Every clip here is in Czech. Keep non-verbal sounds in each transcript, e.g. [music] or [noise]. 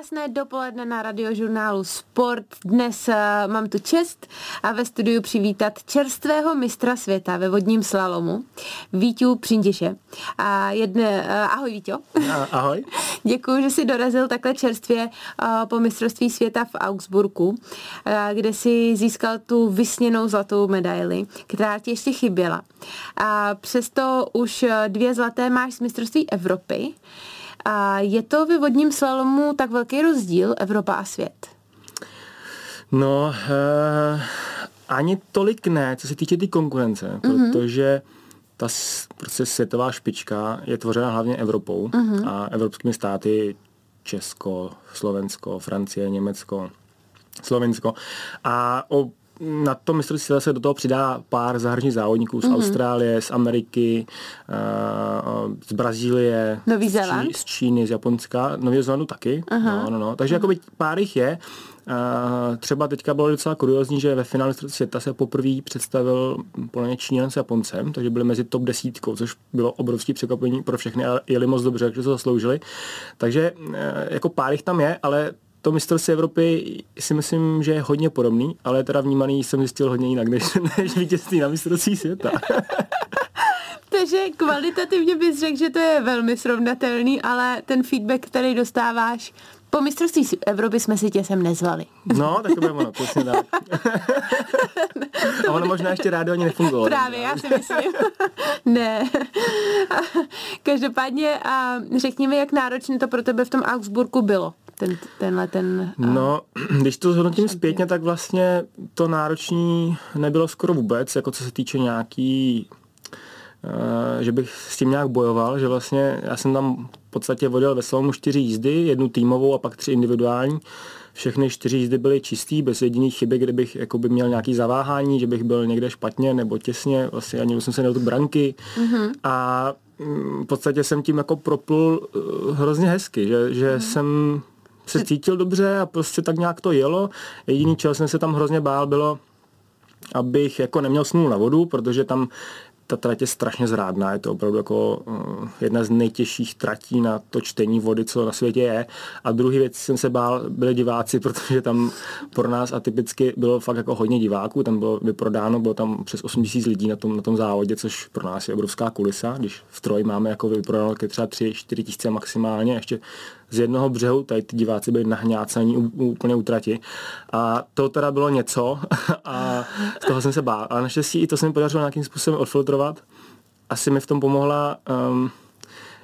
Krásné dopoledne na radiožurnálu Sport. Dnes uh, mám tu čest a ve studiu přivítat čerstvého mistra světa ve vodním slalomu, Víťu Přindiše. A jedne, uh, ahoj Víťo. Ahoj. [laughs] Děkuji, že jsi dorazil takhle čerstvě uh, po mistrovství světa v Augsburgu, uh, kde si získal tu vysněnou zlatou medaili, která ti ještě chyběla. A přesto už dvě zlaté máš z mistrovství Evropy. A je to ve vodním slalomu tak velký rozdíl Evropa a svět? No, uh, ani tolik ne, co se týče té tý konkurence, mm-hmm. protože ta prostě světová špička je tvořena hlavně Evropou mm-hmm. a evropskými státy Česko, Slovensko, Francie, Německo, Slovensko. A o na to mistrovství světa se do toho přidá pár zahraničních závodníků z mm-hmm. Austrálie, z Ameriky, uh, z Brazílie, Nový z, Čí, z Číny, z Japonska, Nový Zélandu taky. Aha. No, no, no. Takže uh-huh. pár jich je. Uh, třeba teďka bylo docela kuriozní, že ve finále světa se poprvé představil podle Číňan s Japoncem, takže byli mezi top desítkou, což bylo obrovské překvapení pro všechny a jeli moc dobře, takže to zasloužili. Takže uh, jako pár jich tam je, ale to mistrovství Evropy si myslím, že je hodně podobný, ale teda vnímaný jsem zjistil hodně jinak, než, [laughs] než vítězství na mistrovství světa. [laughs] Takže kvalitativně bys řekl, že to je velmi srovnatelný, ale ten feedback, který dostáváš, po mistrovství Evropy jsme si tě sem nezvali. No, tak to bude ono, přesně tak. [laughs] A ono možná ještě rádio ani nefungovalo. Právě, já si myslím. ne. Každopádně a řekni mi, jak náročné to pro tebe v tom Augsburgu bylo ten, tenhle ten... No, [clears throat] když to zhodnotím zpětně, tak vlastně to náročný nebylo skoro vůbec, jako co se týče nějaký Uh, že bych s tím nějak bojoval, že vlastně já jsem tam v podstatě vodil ve slomu čtyři jízdy, jednu týmovou a pak tři individuální. Všechny čtyři jízdy byly čistý, bez jediných chyby, kde bych by měl nějaký zaváhání, že bych byl někde špatně nebo těsně, vlastně ani jsem se nedal tu branky. Mm-hmm. A mm, v podstatě jsem tím jako proplul uh, hrozně hezky, že, že mm-hmm. jsem se cítil dobře a prostě tak nějak to jelo. Jediný, čeho jsem se tam hrozně bál, bylo, abych jako neměl snul na vodu, protože tam ta trať je strašně zrádná, je to opravdu jako uh, jedna z nejtěžších tratí na to čtení vody, co na světě je. A druhý věc jsem se bál, byli diváci, [laughs] protože tam pro nás atypicky bylo fakt jako hodně diváků, tam bylo vyprodáno, bylo tam přes 8 000 lidí na tom, na tom závodě, což pro nás je obrovská kulisa, když v troj máme jako vyprodáno třeba 3-4 tisíce maximálně, ještě z jednoho břehu, tady ty diváci byli nahňácení úplně utrati. A to teda bylo něco [laughs] a z toho jsem se bál. Ale naštěstí i to se mi podařilo nějakým způsobem odfiltrovat. Asi mi v tom pomohla um,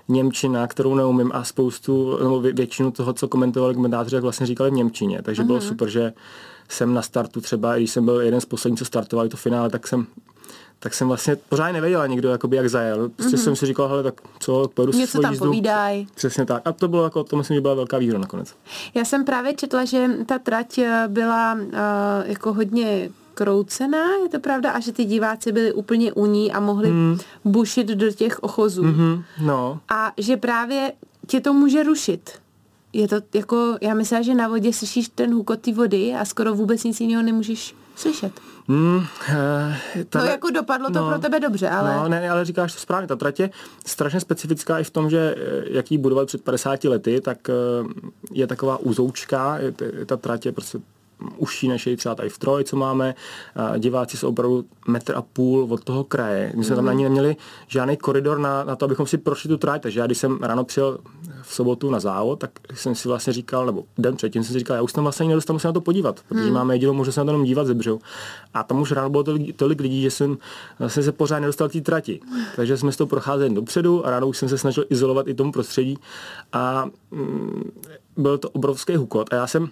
Němčina, kterou neumím a spoustu, nebo většinu toho, co komentovali komentátoři, jak vlastně říkali v Němčině. Takže uh-huh. bylo mhm. super, že jsem na startu třeba, když jsem byl jeden z posledních, co startovali to finále, tak jsem tak jsem vlastně pořád nevěděla nikdo, jakoby, jak zajel. Prostě mm-hmm. jsem si říkal, hele, tak co, pojedu Něco svoji tam jízdu. povídaj. Přesně tak. A to bylo jako, to myslím, že byla velká výhoda nakonec. Já jsem právě četla, že ta trať eh, byla uh, jako hodně kroucená, je to pravda, a že ty diváci byli úplně u ní a mohli mm. bušit do těch ochozů. Mm-hmm, no. A že právě tě to může rušit. Je to jako, já myslím, že na vodě slyšíš ten hukot té vody a skoro vůbec nic jiného nemůžeš slyšet. Hmm, uh, no jako dopadlo to no, pro tebe dobře, ale... No, ne, ale říkáš to správně. Ta trať je strašně specifická i v tom, že eh, jak ji budovali před 50 lety, tak uh, je taková úzoučka, je, ta trať je prostě užší než je třeba tady v Troj, co máme. Diváci jsou opravdu metr a půl od toho kraje. My jsme mm. tam na ní neměli žádný koridor na, na to, abychom si prošli tu trať. Takže já, když jsem ráno přijel v sobotu na závod, tak jsem si vlastně říkal, nebo den předtím jsem si říkal, já už tam vlastně ani nedostanu se na to podívat, protože mm. máme jedinou možnost se na to jenom dívat ze břehu. A tam už ráno bylo tolik, tolik lidí, že jsem vlastně se pořád nedostal k té trati. Takže jsme s to procházeli dopředu a ráno už jsem se snažil izolovat i tomu prostředí. A mm, byl to obrovský hukot. A já jsem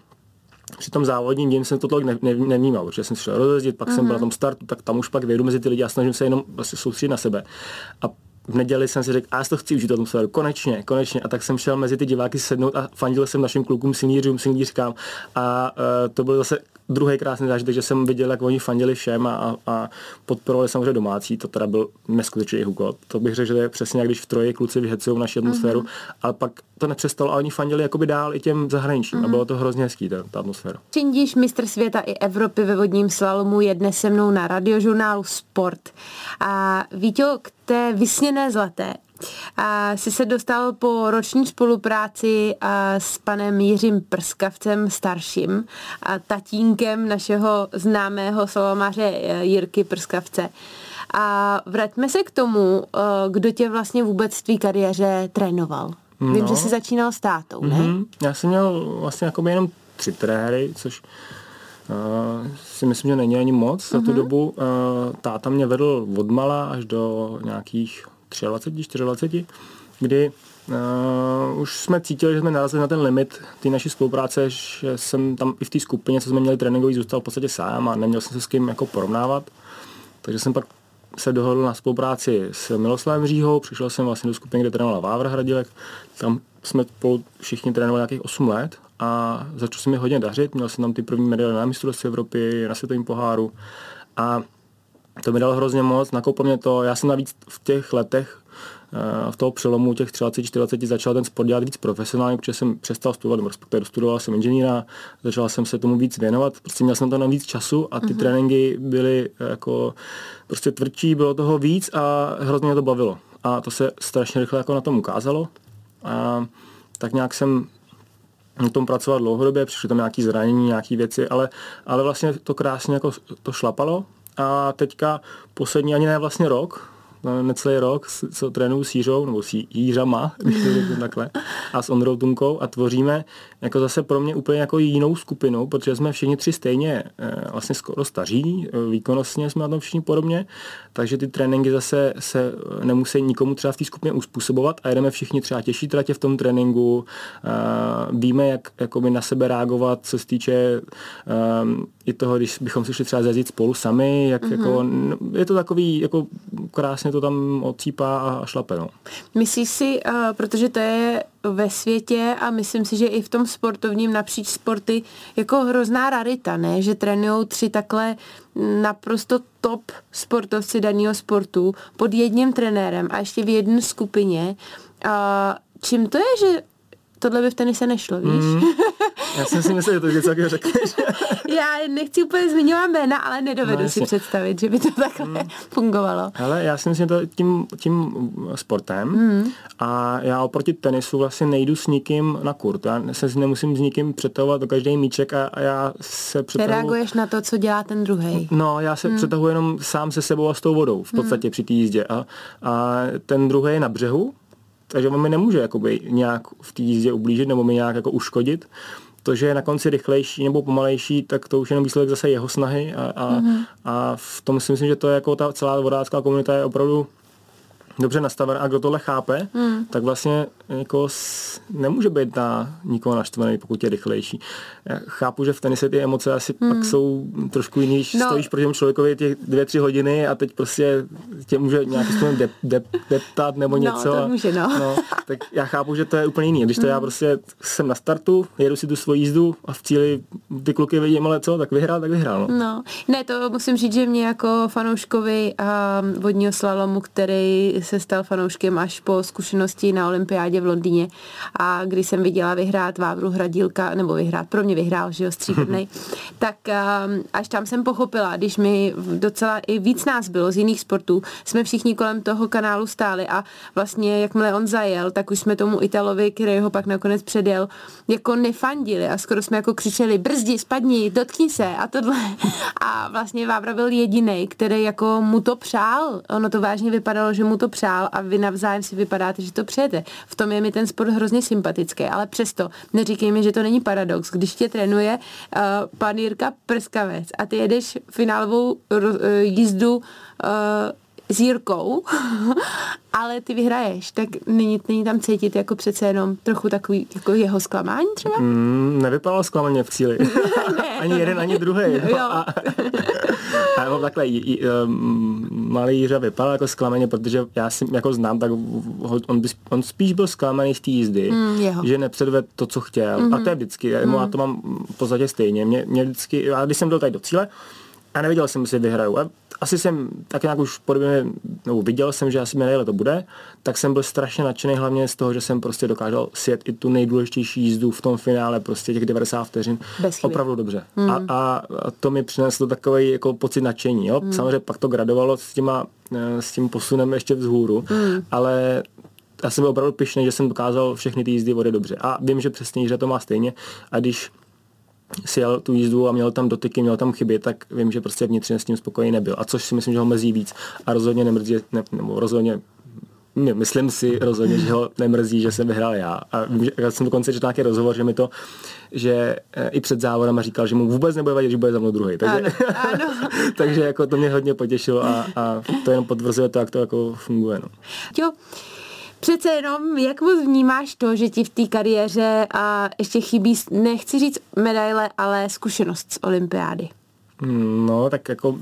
při tom závodním dění jsem to tolik ne, ne, nevnímal, protože jsem šel rozjezdit, pak uh-huh. jsem byl na tom startu, tak tam už pak vědu mezi ty lidi a snažím se jenom vlastně soustředit na sebe. A v neděli jsem si řekl, a já to chci užít atmosféru, konečně, konečně. A tak jsem šel mezi ty diváky sednout a fandil jsem našim klukům, silnířům, silnířkám. A uh, to bylo zase druhý krásný zážitek, že jsem viděl, jak oni fandili všem a, a podporovali samozřejmě domácí, to teda byl neskutečný hukot. To bych řekl, že je přesně jak když v troji kluci vyhecují naši atmosféru, mm-hmm. ale pak to nepřestalo a oni fandili jakoby dál i těm zahraničím mm-hmm. a bylo to hrozně hezký, ta, ta atmosféra. Čindíš mistr světa i Evropy ve vodním slalomu je dnes se mnou na radiožurnálu Sport. A Víťo, k té vysněné zlaté A jsi se dostal po roční spolupráci a s panem Jiřím Prskavcem starším a tatínkem našeho známého slovomaře eh, Jirky Prskavce. A vraťme se k tomu, eh, kdo tě vlastně vůbec v tvý kariéře trénoval. Vím, No. že jsi začínal s tátou, ne? Mhm. Já jsem měl vlastně jako jenom tři trenéry, což uh, si myslím, že není ani moc za tu dobu. Uh, táta mě vedl od mala až do nějakých 23, 24, kdy uh, už jsme cítili, že jsme narazili na ten limit té naší spolupráce, že jsem tam i v té skupině, co jsme měli tréninkový, zůstal v podstatě sám a neměl jsem se s kým jako porovnávat. Takže jsem pak se dohodl na spolupráci s Miloslavem Říhou, přišel jsem vlastně do skupiny, kde trénovala Vávr Hradilek, tam jsme spolu všichni trénovali nějakých 8 let a začal se mi hodně dařit, měl jsem tam ty první medaile na mistrovství Evropy, na světovém poháru. A to mi dalo hrozně moc, nakoupil mě to, já jsem navíc v těch letech eh, v toho přelomu těch 30-40 začal ten sport dělat víc profesionálně, protože jsem přestal studovat, respektive dostudoval jsem inženýra, začal jsem se tomu víc věnovat, prostě měl jsem tam víc času a ty mm-hmm. tréninky byly eh, jako prostě tvrdší, bylo toho víc a hrozně mě to bavilo. A to se strašně rychle jako na tom ukázalo. A tak nějak jsem na tom pracoval dlouhodobě, přišly tam nějaké zranění, nějaké věci, ale, ale vlastně to krásně jako to šlapalo. A teďka poslední ani ne vlastně rok, necelý rok, co trénuju s Jířou, nebo s Jí- Jířama, [laughs] když to takhle, a s Ondrou Tunkou a tvoříme jako zase pro mě úplně jako jinou skupinu, protože jsme všichni tři stejně eh, vlastně skoro staří, eh, výkonnostně jsme na tom všichni podobně, takže ty tréninky zase se nemusí nikomu třeba v té skupině uspůsobovat a jedeme všichni třeba těžší tratě v tom tréninku, eh, víme, jak jakoby na sebe reagovat, co se týče um, i toho, když bychom si šli třeba zjezdit spolu sami, jak mm-hmm. jako, je to takový, jako krásně to tam odcípá a, a šlape, no. Myslíš si, uh, protože to je ve světě a myslím si, že i v tom sportovním napříč sporty jako hrozná rarita, ne? Že trénují tři takhle naprosto top sportovci daného sportu pod jedním trenérem a ještě v jedné skupině. A čím to je, že tohle by v tenise nešlo, víš? Mm. Já jsem si myslel, že to něco takového řekneš. [laughs] Já nechci úplně zmiňovat jména, ale nedovedu No, si představit, že by to takhle mm. fungovalo. Hele, já si myslím, že to tím, tím sportem mm. a já oproti tenisu vlastně nejdu s nikým na kurt. Já se nemusím s nikým přetahovat do každý míček a, a já se přetahuji. Reaguješ na to, co dělá ten druhý. No, já se hmm. přetahuji jenom sám se sebou a s tou vodou v podstatě hmm. při té jízdě. A, a ten druhý je na břehu, takže on mi nemůže jakoby nějak v té jízdě ublížit nebo mi nějak jako uškodit. To, že je na konci rychlejší nebo pomalejší, tak to už je jenom výsledek zase jeho snahy a, a, hmm. a v tom si myslím, že to je jako ta celá vodácká komunita je opravdu dobře nastavená a kdo tohle chápe, hmm. tak vlastně jako s, nemůže být na nikoho naštvaný, pokud je rychlejší. Já chápu, že v tenise ty emoce asi hmm. pak jsou trošku jiný, když No. no. stojíš proti tomu člověkovi těch dvě, tři hodiny a teď prostě tě může nějakým způsobem dep, dep, deptat nebo No, něco. to a- může, no. no. Tak já chápu, že to je úplně jiný. Když to já prostě jsem na startu, jedu si tu svoji jízdu a v cíli ty kluky vidím, ale co, tak vyhrál, tak vyhrál. No. No, ne, to musím říct, že mě jako fanouškovi um, vodního slalomu, který se stal fanouškem až po zkušenosti na olympiádě v Londýně a když jsem viděla vyhrát Vávru Hradílka, nebo vyhrát, pro mě vyhrál, že jo, stříbrnej, [laughs] tak um, až tam jsem pochopila, když mi docela i víc nás bylo z jiných sportů, jsme všichni kolem toho kanálu stáli a vlastně jakmile on zajel, tak už jsme tomu Italovi, který ho pak nakonec předjel, jako nefandili a skoro jsme jako křičeli brzdi, spadni, dotkni se a tohle. [laughs] A vlastně Vávra byl jediný, který jako mu to přál. Ono to vážně vypadalo, že mu to přál a vy navzájem si vypadáte, že to přejete. V tom je mi ten sport hrozně sympatický, ale přesto neříkej mi, že to není paradox. Když tě trénuje uh, pan Jirka Prskavec a ty jedeš finálovou uh, jízdu uh, s Jirkou, [laughs] ale ty vyhraješ, tak není, není tam cítit jako přece jenom trochu takový jako jeho zklamání třeba? Mm, nevypadalo zklamaně v cíli. [laughs] [laughs] ani jeden, ani druhý. Jo. A, a jenom takhle, j, j, um, malý Jiřa vypadal jako zklamaně, protože já si jako znám, tak ho, on, by, on spíš byl zklamaný z té jízdy, Mm, jeho. že nepředvedl to, co chtěl. Mm-hmm. A to je vždycky, já, já to mám v podstatě stejně. Mě, mě vždycky, já když jsem byl tady do cíle, a nevěděl jsem, jestli vyhraju. A asi jsem tak nějak už podobně, nebo viděl jsem, že asi medaile to bude, tak jsem byl strašně nadšený hlavně z toho, že jsem prostě dokázal sjet i tu nejdůležitější jízdu v tom finále, prostě těch 90 vteřin. Opravdu dobře. Mm. A, a, a, to mi přineslo takový jako pocit nadšení. Jo? Mm. Samozřejmě pak to gradovalo s, těma, eh, s tím posunem ještě vzhůru, mm. ale já jsem byl opravdu pišný, že jsem dokázal všechny ty jízdy vody dobře. A vím, že přesně Jiře to má stejně. A když si jel tu jízdu a měl tam dotyky, měl tam chyby, tak vím, že prostě vnitřně s tím spokojený nebyl. A což si myslím, že ho mrzí víc. A rozhodně nemrzí, ne, nebo rozhodně ne, myslím si rozhodně, že ho nemrzí, že jsem vyhrál já. A já jsem dokonce četl nějaký rozhovor, že mi to, že e, i před závodem říkal, že mu vůbec nebude vadit, že bude za mnou druhý. Takže, ano, ano. [laughs] takže jako to mě hodně potěšilo a, a to jenom potvrzuje to, jak to jako funguje. No. Jo, Přece jenom, jak moc vnímáš to, že ti v té kariéře a ještě chybí, nechci říct medaile, ale zkušenost z olympiády? No, tak jako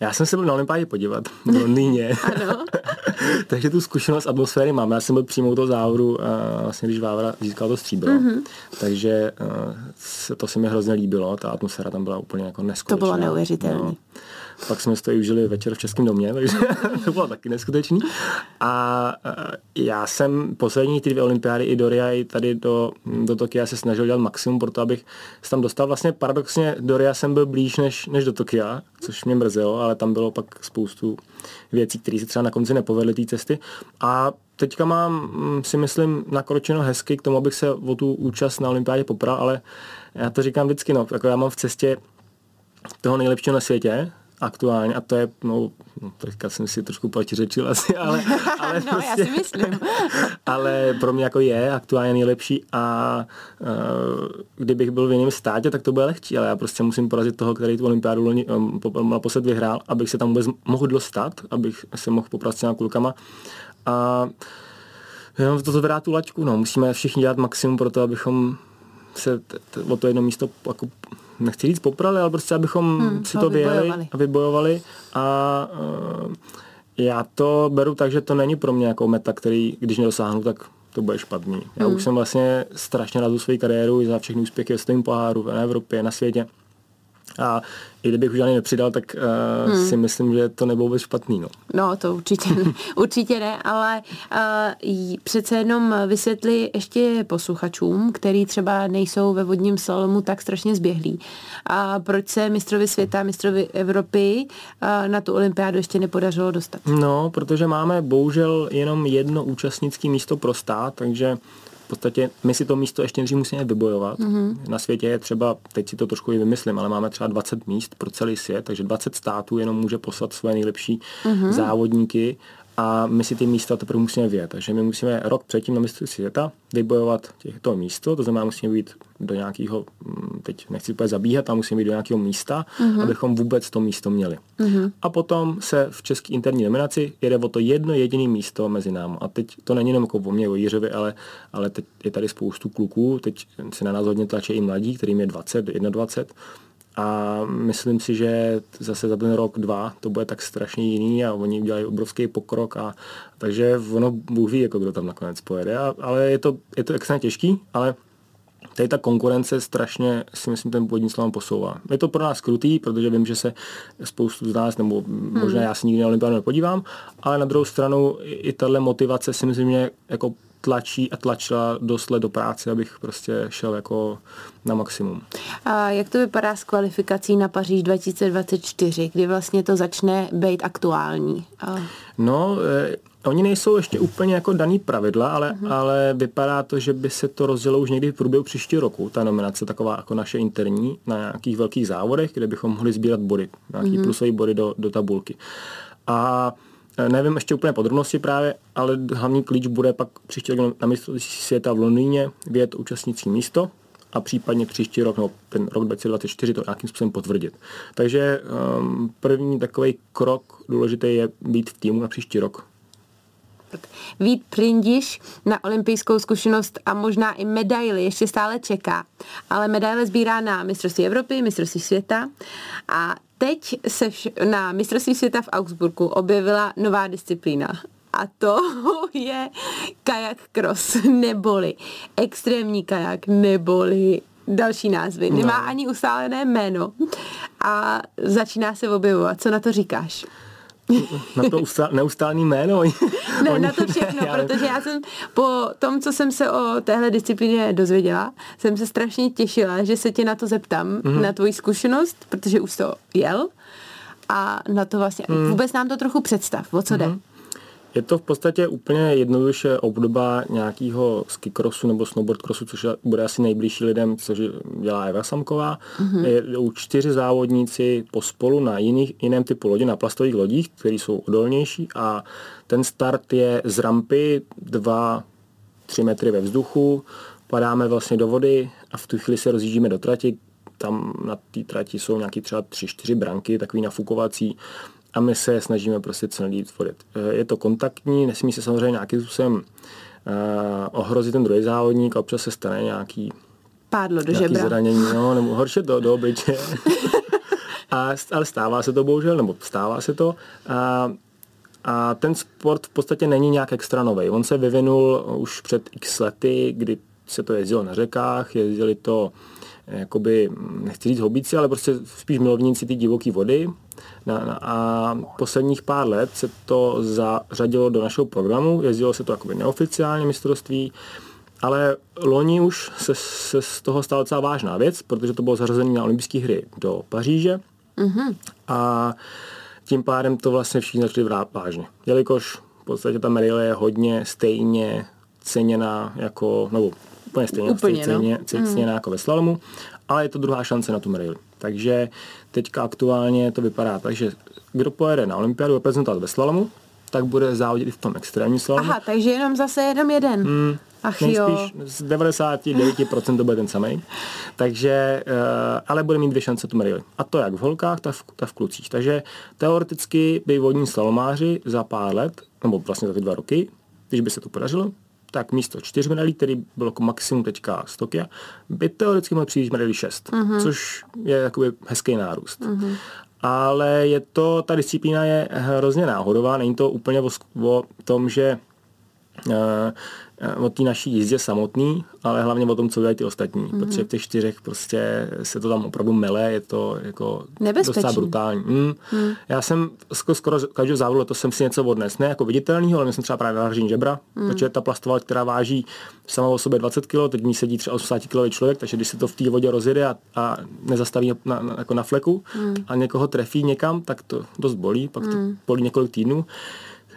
já jsem se byl na olympiádě podívat [laughs] v Londýně. ano. [laughs] Takže tu zkušenost atmosféry mám. Já jsem byl přímo u toho závodu, vlastně když Vávra získal to stříbro. Mm-hmm. Takže uh, to se mi hrozně líbilo. Ta atmosféra tam byla úplně jako neskutečná. To bylo neuvěřitelné. No. Pak jsme to užili večer v Českém domě, takže [laughs] to bylo taky neskutečný. A já jsem poslední ty dvě olympiády i do Ria, i tady do, do Tokia se snažil dělat maximum pro to, abych se tam dostal. Vlastně paradoxně do Ria jsem byl blíž než, než do Tokia, což mě mrzelo, ale tam bylo pak spoustu věcí, které se třeba na konci nepovedly té cesty. A teďka mám, mm, si myslím, nakročeno hezky k tomu, abych se o tu účast na olympiádě popral, ale já to říkám vždycky, no, jako já mám v cestě toho nejlepšího na světě, aktuálně a to je, no, no teďka jsem si trošku protiřečil asi, ale, [laughs] ale no, prostě, já si myslím. [laughs] ale pro mě jako je aktuálně nejlepší a uh, kdybych byl v jiném státě, tak to bude lehčí, ale já prostě musím porazit toho, který tu olympiádu um, naposled vyhrál, abych se tam vůbec mohl dostat, abych se mohl poprat s těma klukama a jenom to zvedá tu laťku, no, musíme všichni dělat maximum pro to, abychom se t- t- o to jedno místo jako nechci říct poprali, ale prostě abychom hmm, si to vyjeli a vybojovali a uh, já to beru tak, že to není pro mě jako meta, který, když nedosáhnu, tak to bude špatný. Já hmm. už jsem vlastně strašně rád svou kariéru za všechny úspěchy v svém poháru v Evropě, na světě. A i kdybych už ani nepřidal, tak uh, hmm. si myslím, že to nebylo vůbec špatný. No, no to určitě, [laughs] určitě ne, ale uh, přece jenom vysvětli ještě posluchačům, který třeba nejsou ve vodním slalomu tak strašně zběhlí. A proč se mistrovi světa, mistrovi Evropy uh, na tu olympiádu ještě nepodařilo dostat? No, protože máme bohužel jenom jedno účastnické místo pro stát, takže v podstatě my si to místo ještě nejdřív musíme vybojovat. Mm-hmm. Na světě je třeba, teď si to trošku i vymyslím, ale máme třeba 20 míst pro celý svět, takže 20 států jenom může poslat svoje nejlepší mm-hmm. závodníky a my si ty místa teprve musíme vědět. Takže my musíme rok předtím na mistrovství světa vybojovat těchto místo, to znamená musíme být do nějakého, mm, teď nechci úplně zabíhat, a musíme být do nějakého místa, mm-hmm. abychom vůbec to místo měli. Mm-hmm. A potom se v české interní nominaci jede o to jedno jediné místo mezi námi. A teď to není jenom jako o mě, o Jiřovi, ale, ale teď je tady spoustu kluků, teď se na nás hodně tlačí i mladí, kterým je 20, 21 a myslím si, že zase za ten rok, dva to bude tak strašně jiný a oni udělají obrovský pokrok a takže ono Bůh ví, jako kdo tam nakonec pojede, a, ale je to, je to extrémně těžký, ale tady ta konkurence strašně si myslím ten původní slalom posouvá. Je to pro nás krutý, protože vím, že se spoustu z nás, nebo možná hmm. já si nikdy na olympiádu nepodívám, ale na druhou stranu i, i tahle motivace si myslím, že jako tlačí a tlačila dost let do práce, abych prostě šel jako na maximum. A jak to vypadá s kvalifikací na Paříž 2024, kdy vlastně to začne být aktuální? A... No, eh, Oni nejsou ještě úplně jako daný pravidla, ale, uh-huh. ale vypadá to, že by se to rozdělo už někdy v průběhu příštího roku, ta nominace taková jako naše interní na nějakých velkých závodech, kde bychom mohli sbírat body, nějaký uh-huh. plusové body do, do tabulky. A nevím ještě úplně podrobnosti právě, ale hlavní klíč bude pak příští rok na mistrovství světa v Londýně vědět účastnící místo a případně příští rok, no ten rok 2024 to nějakým způsobem potvrdit. Takže um, první takový krok důležitý je být v týmu na příští rok. Vít Prindiš na olympijskou zkušenost a možná i medaily ještě stále čeká, ale medaile sbírá na mistrovství Evropy, mistrovství světa a teď se vš- na mistrovství světa v Augsburgu objevila nová disciplína a to [laughs] je kajak cross, neboli extrémní kajak, neboli další názvy. No. Nemá ani ustálené jméno a začíná se objevovat. Co na to říkáš? Na to neustálý jméno. ne, Oni, na to všechno, [laughs] já protože já jsem po tom, co jsem se o téhle disciplíně dozvěděla, jsem se strašně těšila, že se tě na to zeptám, mm-hmm. na tvoji zkušenost, protože už to jel a na to vlastně, mm. vůbec nám to trochu představ, o co mm-hmm. Je to v podstatě úplně jednoduše obdoba nějakého skicrossu nebo snowboard crossu, což bude asi nejbližší lidem, což dělá Eva Samková. Mm-hmm. Je u čtyři závodníci pospolu na jiných, jiném typu lodi, na plastových lodích, které jsou odolnější a ten start je z rampy 2-3 metry ve vzduchu, padáme vlastně do vody a v tu chvíli se rozjíždíme do trati, tam na té trati jsou nějaký třeba 3-4 branky, takový nafukovací a my se snažíme prostě co nejvíc vodit. Eh, je to kontaktní, nesmí se samozřejmě nějakým způsobem uh, ohrozit ten druhý závodník, občas se stane nějaký Pádlo do žebra. zranění, no, [laughs] nebo horší do, do obliče. a, ale stává se to bohužel, nebo stává se to. A, a ten sport v podstatě není nějak extra nový. On se vyvinul už před x lety, kdy se to jezdilo na řekách, jezdili to jakoby, nechci říct hobíci, ale prostě spíš milovníci ty divoké vody. Na, na, a posledních pár let se to zařadilo do našeho programu, jezdilo se to jakoby neoficiálně mistrovství, ale loni už se, se z toho stala docela vážná věc, protože to bylo zařazené na olympijské hry do Paříže mm-hmm. a tím pádem to vlastně všichni začali vrát vážně. Jelikož v podstatě ta medaile je hodně stejně ceněná jako, nebo úplně stejně, úplně, stejně, no. stejně, stejně mm. jako ve slalomu, ale je to druhá šance na tu medaili. Takže teďka aktuálně to vypadá tak, že kdo pojede na olympiádu reprezentovat ve slalomu, tak bude závodit i v tom extrémním slalomu. Aha, takže jenom zase jenom jeden. Mm, Ach jo. z 99% to bude ten samý. Takže, uh, ale bude mít dvě šance tu medaili. A to jak v holkách, tak v, tak v klucích. Takže teoreticky by vodní slalomáři za pár let, nebo vlastně za ty dva roky, když by se to podařilo, tak místo čtyř medailí, který bylo jako maximum teďka z Tokia, by teoreticky mohl přijít medailí šest, uh-huh. což je jakoby hezký nárůst. Uh-huh. Ale je to, ta disciplína je hrozně náhodová, není to úplně o, o tom, že o té naší jízdě samotný, ale hlavně o tom, co dělají ty ostatní. Mm-hmm. Protože v těch čtyřech prostě se to tam opravdu mele, je to jako Nebezpečný. docela brutální. Mm. Mm. Já jsem skoro, skoro každou závodu to jsem si něco odnes. Ne jako viditelného, ale jsem třeba právě navržení žebra, mm. protože ta plastová, která váží sama o sobě 20 kg, teď ní sedí třeba 80 kg člověk, takže když se to v té vodě rozjede a, a nezastaví na, na, jako na fleku mm. a někoho trefí někam, tak to dost bolí, pak to mm. bolí několik týdnů.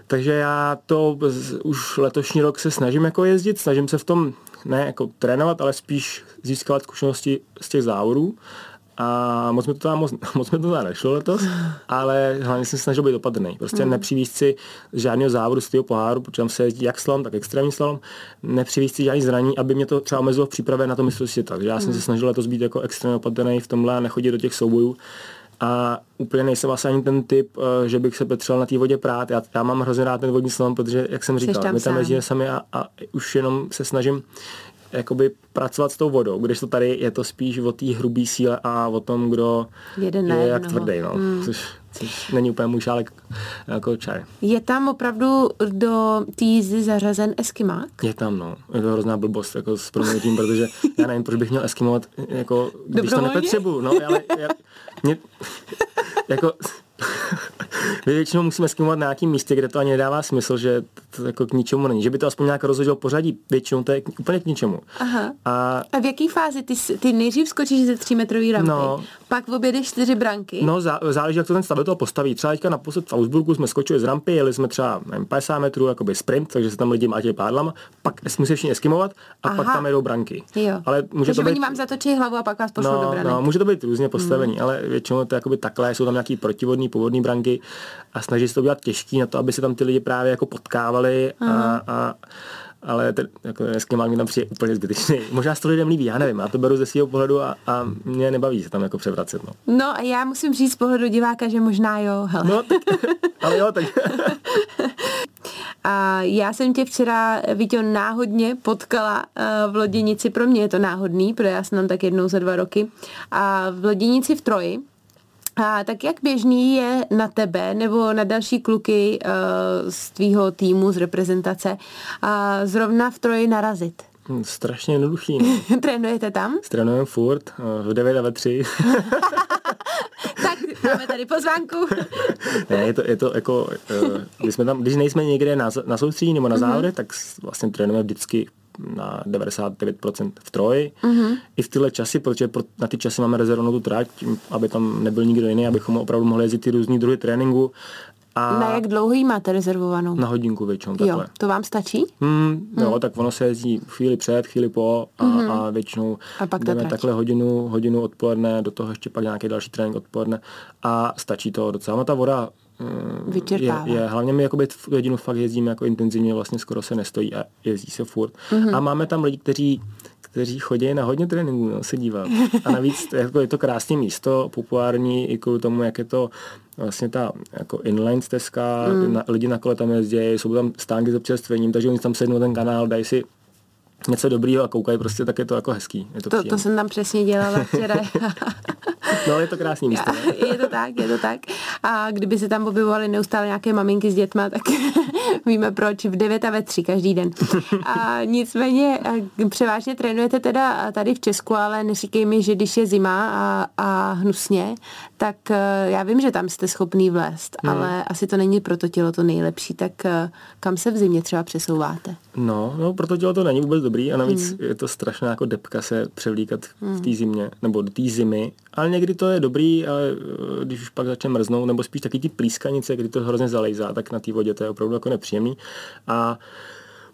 Takže já to už letošní rok se snažím jako jezdit, snažím se v tom ne jako trénovat, ale spíš získávat zkušenosti z těch závodů. A moc mi to tam, moc, [laughs] moc mi to tam nešlo letos, ale hlavně jsem se snažil být opatrný. Prostě mm. nepřivízt si žádného závodu z toho poháru, protože tam se jezdí jak slalom, tak extrémní slalom, nepřivízt si žádný zraní, aby mě to třeba omezilo v přípravě na to mistrovství Takže já mm. jsem se snažil letos být jako extrémně opatrný v tomhle a nechodit do těch soubojů, a úplně nejsem vlastně ani ten typ, eh, že bych se potřeboval na té vodě prát. Já, já mám hrozně rád ten vodní slalom, protože, jak jsem říkal, tam my tam jezdíme sami a, a už jenom se snažím jakoby pracovat s tou vodou, když to tady je to spíš o té hrubé síle a o tom, kdo Jeden je jak tvrdý, no. Hmm. Což, což není úplně můj šálek jako čaj. Je tam opravdu do té jízdy zařazen eskimák? Je tam, no. Je to hrozná blbost, jako s proměnutím, protože já nevím, proč bych měl eskimovat, jako, když to nepotřebuju, no, ale já, mě, jako, my většinou musíme skimovat na nějakém místě, kde to ani nedává smysl, že to jako k ničemu není. Že by to aspoň nějak rozhodilo pořadí, většinou to je k, úplně k ničemu. Aha. A, a v jaké fázi? Ty, ty nejdřív skočíš ze 3 metrový rampy, no, pak objedeš čtyři branky? No, zá, záleží, jak to ten stavitel postaví. Třeba teďka naposled v Augsburgu jsme skočili z rampy, jeli jsme třeba nevím, 50 metrů, jakoby sprint, takže se tam lidi mátějí pádlama, pak musí všichni eskimovat a Aha. pak tam jedou branky. Jo. Ale může takže to být... oni vám zatočí hlavu a pak vás pošlou no, do branek. No, může to být různě postavení, hmm. ale většinou to je jakoby takhle, jsou tam nějaký protivodní, povodní branky a snaží se to udělat těžký na to, aby se tam ty lidi právě jako potkávali a, a ale ten, jako eskimák mi tam přijde úplně zbytečný. Možná se to lidem líbí, já nevím, já to beru ze svého pohledu a, a mě nebaví se tam jako převracet. No. no a já musím říct z pohledu diváka, že možná jo, hele. No, tak, ale jo, tak. [laughs] A já jsem tě včera, Vítě, náhodně potkala uh, v Loděnici, pro mě je to náhodný, protože já jsem tam tak jednou za dva roky, a v Loděnici v Troji, a tak jak běžný je na tebe nebo na další kluky uh, z tvýho týmu, z reprezentace, uh, zrovna v Troji narazit? Hm, strašně jednoduchý. No. [laughs] Trénujete tam? Trénujeme furt, v 9 a ve 3. [laughs] tak máme tady pozvánku. [laughs] ne, je to, je to jako, uh, když, jsme tam, když nejsme někde na, na soustředí nebo na mhm. závodě, mm-hmm. tak vlastně trénujeme vždycky na 99% v Troji. Mm-hmm. I v tyhle časy, protože na ty časy máme rezervnou tu trať, aby tam nebyl nikdo jiný, abychom opravdu mohli jezdit ty různý druhy tréninku A na jak dlouho jí máte rezervovanou? Na hodinku většinou takhle. Jo, to vám stačí? Hmm, jo, hmm. tak ono se jezdí chvíli před, chvíli po a, hmm. a většinou a pak jdeme takhle hodinu, hodinu odpoledne, do toho ještě pak nějaký další trénink odpoledne a stačí to docela. No ta voda Vyčerpává. Je, je, hlavně my jakoby v hodinu fakt jezdíme jako intenzivně, vlastně skoro se nestojí a jezdí se furt. Mm-hmm. A máme tam lidi, kteří kteří chodí na hodně tréninků, no, se dívat. A navíc jako je to krásné místo, populární i kvůli tomu, jak je to vlastně ta jako inline stezka, mm. na, lidi na kole tam jezdí, jsou tam stánky s občerstvením, takže oni tam sednou ten kanál, dají si něco dobrýho a koukají prostě, tak je to jako hezký. Je to, to, to jsem tam přesně dělala včera. [laughs] no, je to krásný místo. [laughs] je to tak, je to tak. A kdyby se tam objevovaly neustále nějaké maminky s dětma, tak [laughs] víme proč, v 9 a ve 3 každý den. A nicméně převážně trénujete teda tady v Česku, ale neříkej mi, že když je zima a, a hnusně, tak eh, já vím, že tam jste schopný vlézt, hmm. ale asi to není pro to tělo to nejlepší, tak eh, kam se v zimě třeba přesouváte? No, no pro to tělo to není vůbec dobrý a navíc hmm. je to strašná jako depka se převlíkat hmm. v té zimě, nebo do té zimy, ale někdy to je dobrý, ale eh, když už pak začne mrznout, nebo spíš taky ty plískanice, kdy to hrozně zalejzá, tak na té vodě to je opravdu jako nepříjemný. A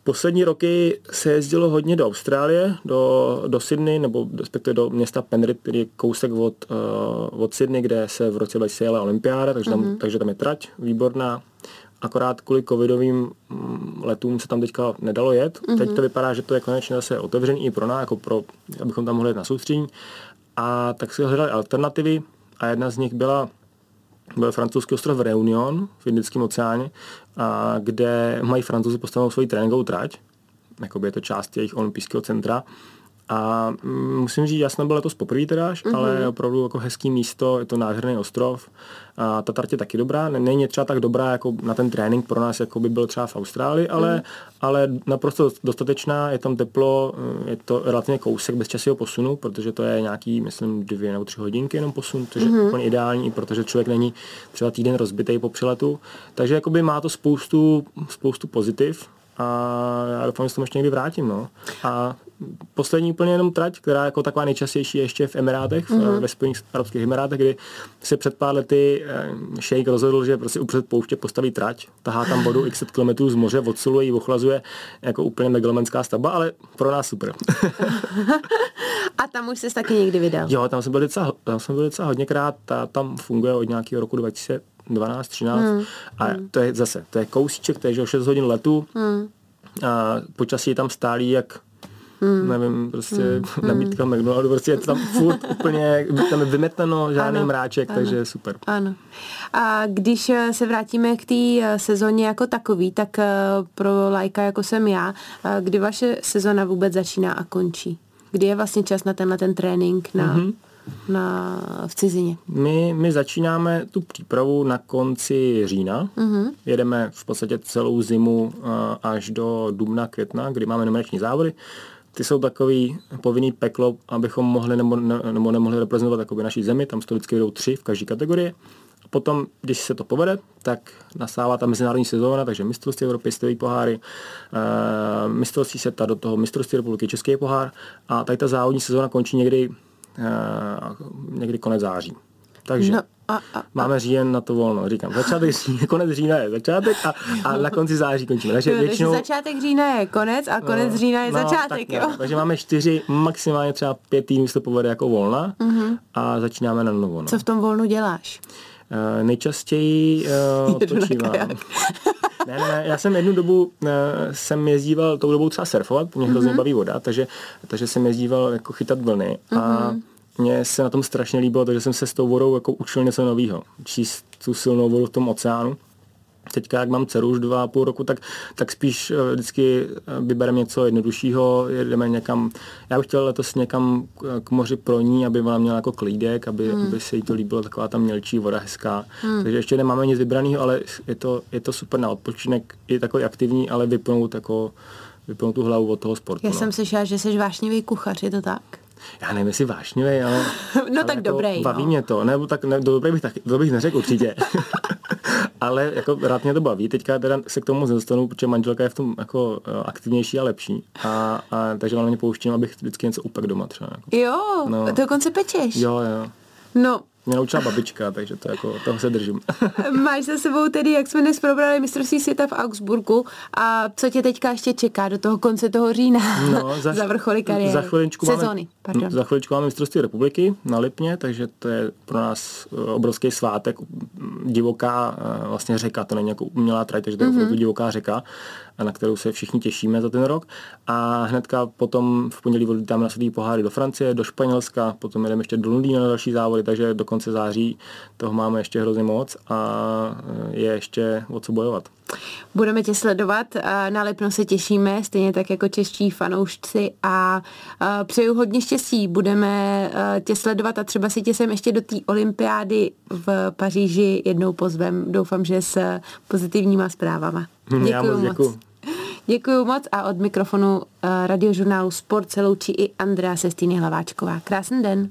Poslední roky se jezdilo hodně do Austrálie, do, do Sydney, nebo respektive do města Penrith, který je kousek od, uh, od Sydney, kde se v roce 2000 jela olympiáda, takže tam, mm-hmm. takže tam je trať výborná. Akorát kvůli covidovým mm, letům se tam teďka nedalo jet. Mm-hmm. Teď to vypadá, že to je konečně zase otevřený i pro nás, jako pro, abychom tam mohli jít na soustředění. A tak si hledali alternativy a jedna z nich byla byl francouzský ostrov Reunion v Indickém oceáně, a kde mají francouzi postavenou svoji tréninkovou trať, jakoby je to část jejich olympijského centra a mm, musím říct, jasno bylo letos poprvé teda, mm-hmm. ale opravdu jako hezký místo, je to nádherný ostrov. A ta trať je taky dobrá, není třeba tak dobrá jako na ten trénink pro nás, jako by byl třeba v Austrálii, ale, mm. ale naprosto dostatečná, je tam teplo, mm, je to relativně kousek bez časového posunu, protože to je nějaký, myslím, dvě nebo tři hodinky jenom posun, což mm-hmm. je úplně ideální, protože člověk není třeba týden rozbitý po přiletu. Takže jakoby má to spoustu, spoustu pozitiv a já doufám, že se tomu ještě někdy vrátím. No. A poslední úplně jenom trať, která jako taková nejčastější ještě v Emirátech, mm-hmm. ve Spojených arabských Emirátech, kdy se před pár lety eh, šejk rozhodl, že prostě upřed pouště postaví trať, tahá tam vodu x kilometrů z moře, odsuluje ji, ochlazuje jako úplně megalomenská stavba, ale pro nás super. [laughs] A tam už jsi taky někdy vydal? Jo, tam jsem byl docela, tam jsem byl docela hodněkrát, ta tam funguje od nějakého roku 2012, 13 hmm. a hmm. to je zase, to je kousíček, to je 6 hodin letu, hmm. a počasí je tam stálý jak hmm. nevím, prostě hmm. [laughs] nabídka McDonaldu, prostě je to tam furt úplně, tam je vymeteno, žádný ano. mráček, ano. takže super. Ano. A když eh, se vrátíme k té eh, sezóně jako takový, tak eh, pro lajka jako jsem já, kdy vaše sezona vůbec začíná a končí? Kdy je vlastně čas na tenhle ten trénink na... Mm-hmm na, v cizině? My, my začínáme tu přípravu na konci října. Mm-hmm. Jedeme v podstatě celou zimu až do dubna, května, kdy máme nominační závody ty jsou takový povinný peklo, abychom mohli nebo, ne, nebo nemohli reprezentovat jakoby naší zemi, tam to vždycky jdou tři v každé kategorii. A potom, když se to povede, tak nastává ta mezinárodní sezóna, takže mistrovství Evropy, světový poháry, e, mistrovství světa, do toho mistrovství republiky, český pohár a tady ta závodní sezóna končí někdy, e, někdy konec září. Takže no, a, a, a. máme říjen na to volno, říkám. Začátek října, konec října je začátek a, a na konci září končíme. Takže, no, většinou... takže začátek října je konec a konec no, října je no, začátek, tak, jo? No, takže máme čtyři, maximálně třeba pět týdnů se to povede jako volna uh-huh. a začínáme na novo. No. Co v tom volnu děláš? Uh, nejčastěji [laughs] uh, odpočívám. [laughs] ne, ne, ne, já jsem jednu dobu uh, jsem jezdíval tou dobou třeba surfovat, mě hrozně uh-huh. baví voda, takže, takže jsem jezdíval jako chytat vlny uh-huh. Mně se na tom strašně líbilo, takže jsem se s tou vodou jako učil něco nového. Číst tu silnou vodu v tom oceánu. Teďka, jak mám dceru už dva a půl roku, tak, tak spíš eh, vždycky eh, vybereme něco jednoduššího, jedeme někam, já bych chtěl letos někam k moři pro ní, aby ona měla jako klídek, aby, hmm. aby se jí to líbilo, taková tam mělčí voda hezká. Hmm. Takže ještě nemáme nic vybraného, ale je to, je to super na odpočinek, je takový aktivní, ale vypnout jako vypnout tu hlavu od toho sportu. Já no. jsem slyšela, že jsi vášnivý kuchař, je to tak? Já nevím, jestli vášnivý, ale... [laughs] no ale tak jako dobrý, Baví no. mě to, nebo tak ne, dobrý bych, tak, to bych neřekl určitě. [laughs] ale jako rád mě to baví. Teďka teda se k tomu nedostanu, protože manželka je v tom jako eh, aktivnější a lepší. A, a takže vám mě pouštím, abych vždycky něco upek doma třeba. Jako. Jo, no. dokonce pečeš. Jo, jo. No, Mě naučila babička, takže to jako, toho se držím. [laughs] Máš za sebou tedy, jak jsme dnes probrali mistrovství světa v Augsburgu a co tě teďka ještě čeká do toho konce toho října no, [laughs] za, za vrcholy kariéry? Za chviličku Sezóny, máme, pardon. Za chviličku máme mistrovství republiky na Lipně, takže to je pro nás eh, obrovský svátek, divoká eh, vlastně řeka, to není jako umělá trať, takže to je mm-hmm. divoká řeka, na kterou se všichni těšíme za ten rok. A hnedka potom v pondělí odlítáme na světý poháry do Francie, do Španělska, potom jdeme ještě do Londýna na další závody, takže do konce září toho máme ještě hrozně moc a eh, je ještě o co bojovat. Budeme tě sledovat, na Lipno se těšíme, stejně tak jako čeští fanoušci a přeju hodně štěstí. Budeme tě sledovat a třeba si tě sem ještě do té olympiády v Paříži jednou pozvem. Doufám, že s pozitivníma zprávama. [laughs] Děkuji moc. Děkuju. Děkuji moc a od mikrofonu radiožurnálu Sport se loučí i Andrea Sestýny Hlaváčková. Krásný den.